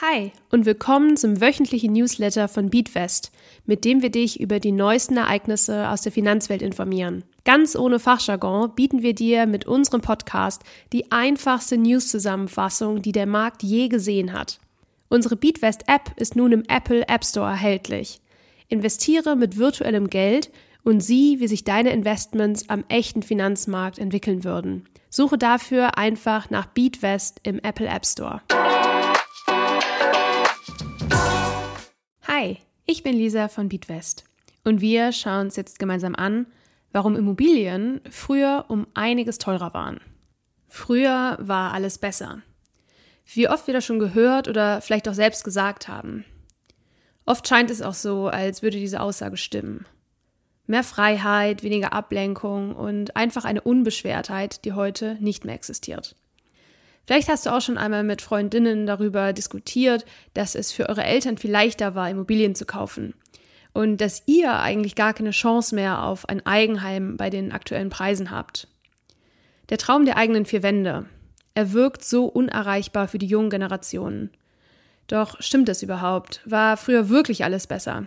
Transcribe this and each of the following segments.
Hi und willkommen zum wöchentlichen Newsletter von Beatwest, mit dem wir dich über die neuesten Ereignisse aus der Finanzwelt informieren. Ganz ohne Fachjargon bieten wir dir mit unserem Podcast die einfachste News-Zusammenfassung, die der Markt je gesehen hat. Unsere Beatwest-App ist nun im Apple App Store erhältlich. Investiere mit virtuellem Geld und sieh, wie sich deine Investments am echten Finanzmarkt entwickeln würden. Suche dafür einfach nach Beatwest im Apple App Store. Hi, ich bin Lisa von Beatwest und wir schauen uns jetzt gemeinsam an, warum Immobilien früher um einiges teurer waren. Früher war alles besser. Wie oft wir das schon gehört oder vielleicht auch selbst gesagt haben. Oft scheint es auch so, als würde diese Aussage stimmen. Mehr Freiheit, weniger Ablenkung und einfach eine Unbeschwertheit, die heute nicht mehr existiert. Vielleicht hast du auch schon einmal mit Freundinnen darüber diskutiert, dass es für eure Eltern viel leichter war, Immobilien zu kaufen. Und dass ihr eigentlich gar keine Chance mehr auf ein Eigenheim bei den aktuellen Preisen habt. Der Traum der eigenen vier Wände. Er wirkt so unerreichbar für die jungen Generationen. Doch stimmt das überhaupt? War früher wirklich alles besser?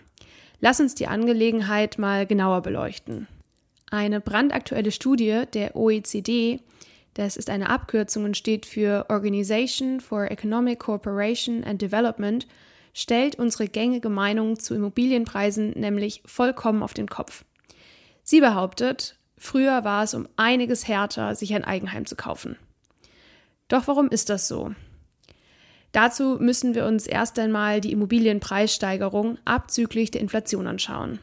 Lass uns die Angelegenheit mal genauer beleuchten. Eine brandaktuelle Studie der OECD das ist eine Abkürzung und steht für Organization for Economic Cooperation and Development, stellt unsere gängige Meinung zu Immobilienpreisen nämlich vollkommen auf den Kopf. Sie behauptet, früher war es um einiges härter, sich ein Eigenheim zu kaufen. Doch warum ist das so? Dazu müssen wir uns erst einmal die Immobilienpreissteigerung abzüglich der Inflation anschauen.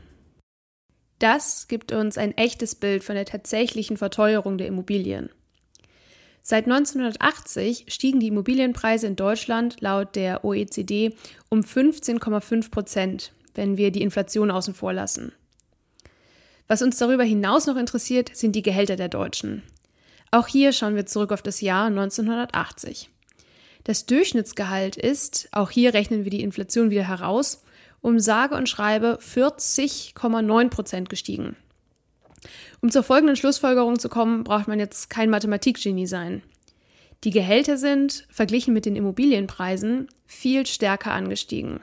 Das gibt uns ein echtes Bild von der tatsächlichen Verteuerung der Immobilien. Seit 1980 stiegen die Immobilienpreise in Deutschland laut der OECD um 15,5 Prozent, wenn wir die Inflation außen vor lassen. Was uns darüber hinaus noch interessiert, sind die Gehälter der Deutschen. Auch hier schauen wir zurück auf das Jahr 1980. Das Durchschnittsgehalt ist, auch hier rechnen wir die Inflation wieder heraus, um sage und schreibe 40,9 Prozent gestiegen. Um zur folgenden Schlussfolgerung zu kommen, braucht man jetzt kein Mathematikgenie sein. Die Gehälter sind, verglichen mit den Immobilienpreisen, viel stärker angestiegen.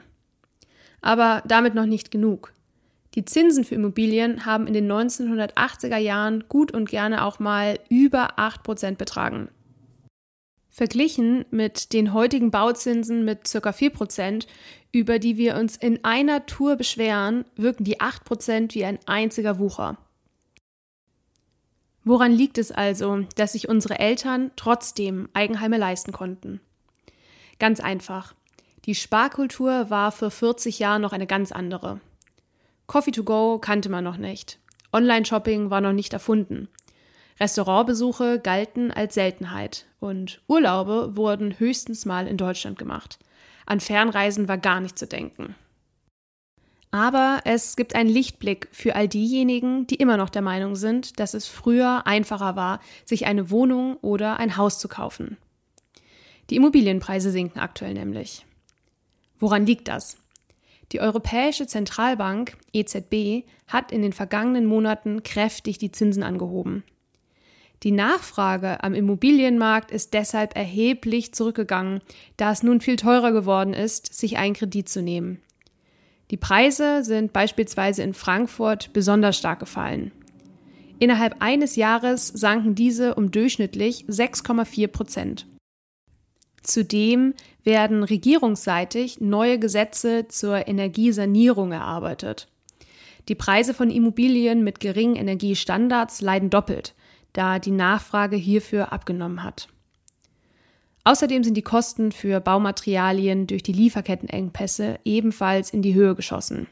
Aber damit noch nicht genug. Die Zinsen für Immobilien haben in den 1980er Jahren gut und gerne auch mal über 8% betragen. Verglichen mit den heutigen Bauzinsen mit ca. 4%, über die wir uns in einer Tour beschweren, wirken die 8% wie ein einziger Wucher. Woran liegt es also, dass sich unsere Eltern trotzdem Eigenheime leisten konnten? Ganz einfach. Die Sparkultur war vor 40 Jahren noch eine ganz andere. Coffee to go kannte man noch nicht. Online-Shopping war noch nicht erfunden. Restaurantbesuche galten als Seltenheit und Urlaube wurden höchstens mal in Deutschland gemacht. An Fernreisen war gar nicht zu denken. Aber es gibt einen Lichtblick für all diejenigen, die immer noch der Meinung sind, dass es früher einfacher war, sich eine Wohnung oder ein Haus zu kaufen. Die Immobilienpreise sinken aktuell nämlich. Woran liegt das? Die Europäische Zentralbank EZB hat in den vergangenen Monaten kräftig die Zinsen angehoben. Die Nachfrage am Immobilienmarkt ist deshalb erheblich zurückgegangen, da es nun viel teurer geworden ist, sich einen Kredit zu nehmen. Die Preise sind beispielsweise in Frankfurt besonders stark gefallen. Innerhalb eines Jahres sanken diese um durchschnittlich 6,4 Prozent. Zudem werden regierungsseitig neue Gesetze zur Energiesanierung erarbeitet. Die Preise von Immobilien mit geringen Energiestandards leiden doppelt, da die Nachfrage hierfür abgenommen hat. Außerdem sind die Kosten für Baumaterialien durch die Lieferkettenengpässe ebenfalls in die Höhe geschossen.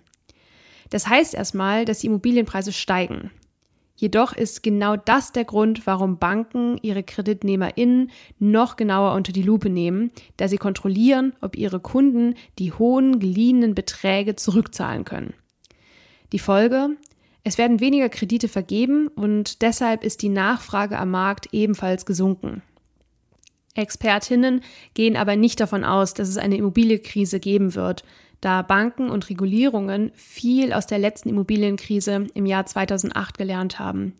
Das heißt erstmal, dass die Immobilienpreise steigen. Jedoch ist genau das der Grund, warum Banken ihre KreditnehmerInnen noch genauer unter die Lupe nehmen, da sie kontrollieren, ob ihre Kunden die hohen geliehenen Beträge zurückzahlen können. Die Folge? Es werden weniger Kredite vergeben und deshalb ist die Nachfrage am Markt ebenfalls gesunken. Expertinnen gehen aber nicht davon aus, dass es eine Immobilienkrise geben wird, da Banken und Regulierungen viel aus der letzten Immobilienkrise im Jahr 2008 gelernt haben.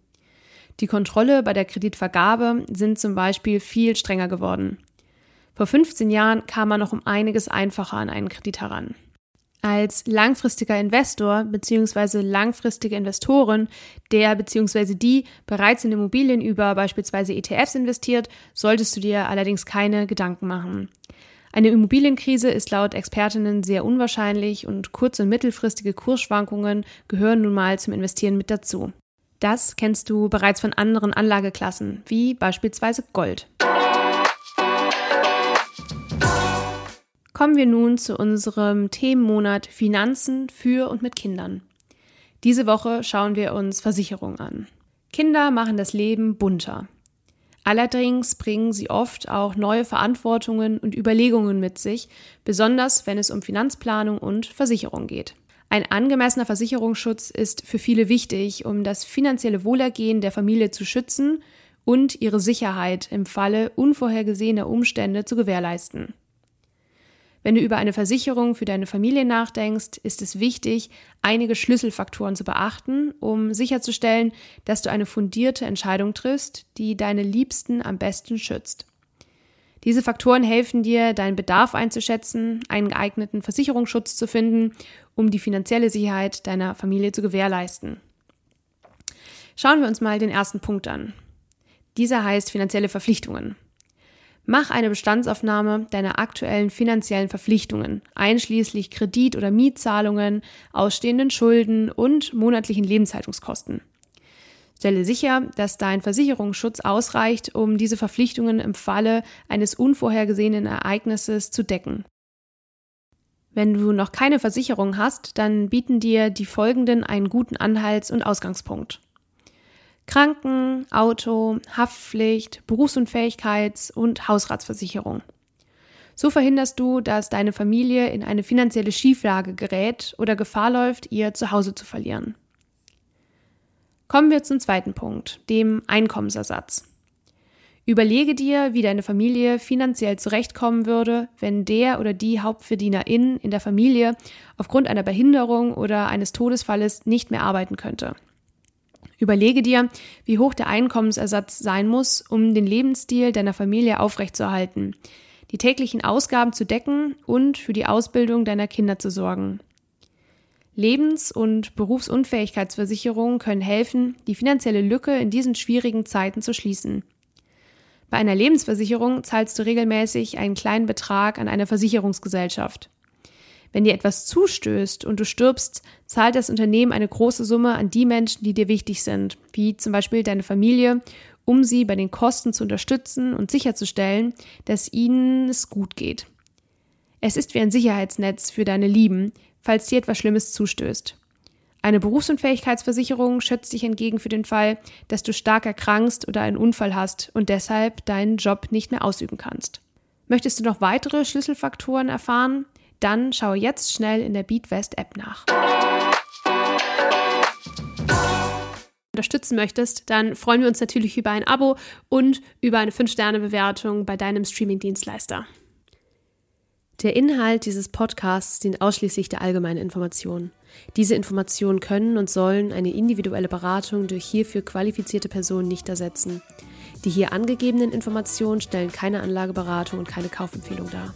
Die Kontrolle bei der Kreditvergabe sind zum Beispiel viel strenger geworden. Vor 15 Jahren kam man noch um einiges einfacher an einen Kredit heran. Als langfristiger Investor bzw. langfristige Investoren, der bzw. die bereits in Immobilien über beispielsweise ETFs investiert, solltest du dir allerdings keine Gedanken machen. Eine Immobilienkrise ist laut Expertinnen sehr unwahrscheinlich und kurz- und mittelfristige Kursschwankungen gehören nun mal zum Investieren mit dazu. Das kennst du bereits von anderen Anlageklassen, wie beispielsweise Gold. Kommen wir nun zu unserem Themenmonat Finanzen für und mit Kindern. Diese Woche schauen wir uns Versicherungen an. Kinder machen das Leben bunter. Allerdings bringen sie oft auch neue Verantwortungen und Überlegungen mit sich, besonders wenn es um Finanzplanung und Versicherung geht. Ein angemessener Versicherungsschutz ist für viele wichtig, um das finanzielle Wohlergehen der Familie zu schützen und ihre Sicherheit im Falle unvorhergesehener Umstände zu gewährleisten. Wenn du über eine Versicherung für deine Familie nachdenkst, ist es wichtig, einige Schlüsselfaktoren zu beachten, um sicherzustellen, dass du eine fundierte Entscheidung triffst, die deine Liebsten am besten schützt. Diese Faktoren helfen dir, deinen Bedarf einzuschätzen, einen geeigneten Versicherungsschutz zu finden, um die finanzielle Sicherheit deiner Familie zu gewährleisten. Schauen wir uns mal den ersten Punkt an. Dieser heißt finanzielle Verpflichtungen. Mach eine Bestandsaufnahme deiner aktuellen finanziellen Verpflichtungen, einschließlich Kredit- oder Mietzahlungen, ausstehenden Schulden und monatlichen Lebenshaltungskosten. Stelle sicher, dass dein Versicherungsschutz ausreicht, um diese Verpflichtungen im Falle eines unvorhergesehenen Ereignisses zu decken. Wenn du noch keine Versicherung hast, dann bieten dir die folgenden einen guten Anhalts- und Ausgangspunkt. Kranken-, Auto-, Haftpflicht, Berufsunfähigkeits- und Hausratsversicherung. So verhinderst du, dass deine Familie in eine finanzielle Schieflage gerät oder Gefahr läuft, ihr Zuhause zu verlieren. Kommen wir zum zweiten Punkt, dem Einkommensersatz. Überlege dir, wie deine Familie finanziell zurechtkommen würde, wenn der oder die Hauptverdienerin in der Familie aufgrund einer Behinderung oder eines Todesfalles nicht mehr arbeiten könnte. Überlege dir, wie hoch der Einkommensersatz sein muss, um den Lebensstil deiner Familie aufrechtzuerhalten, die täglichen Ausgaben zu decken und für die Ausbildung deiner Kinder zu sorgen. Lebens- und Berufsunfähigkeitsversicherungen können helfen, die finanzielle Lücke in diesen schwierigen Zeiten zu schließen. Bei einer Lebensversicherung zahlst du regelmäßig einen kleinen Betrag an eine Versicherungsgesellschaft. Wenn dir etwas zustößt und du stirbst, zahlt das Unternehmen eine große Summe an die Menschen, die dir wichtig sind, wie zum Beispiel deine Familie, um sie bei den Kosten zu unterstützen und sicherzustellen, dass ihnen es gut geht. Es ist wie ein Sicherheitsnetz für deine Lieben, falls dir etwas Schlimmes zustößt. Eine Berufsunfähigkeitsversicherung schützt dich hingegen für den Fall, dass du stark erkrankst oder einen Unfall hast und deshalb deinen Job nicht mehr ausüben kannst. Möchtest du noch weitere Schlüsselfaktoren erfahren? Dann schaue jetzt schnell in der BeatWest App nach. unterstützen möchtest, dann freuen wir uns natürlich über ein Abo und über eine 5-Sterne-Bewertung bei deinem Streaming-Dienstleister. Der Inhalt dieses Podcasts dient ausschließlich der allgemeinen Information. Diese Informationen können und sollen eine individuelle Beratung durch hierfür qualifizierte Personen nicht ersetzen. Die hier angegebenen Informationen stellen keine Anlageberatung und keine Kaufempfehlung dar.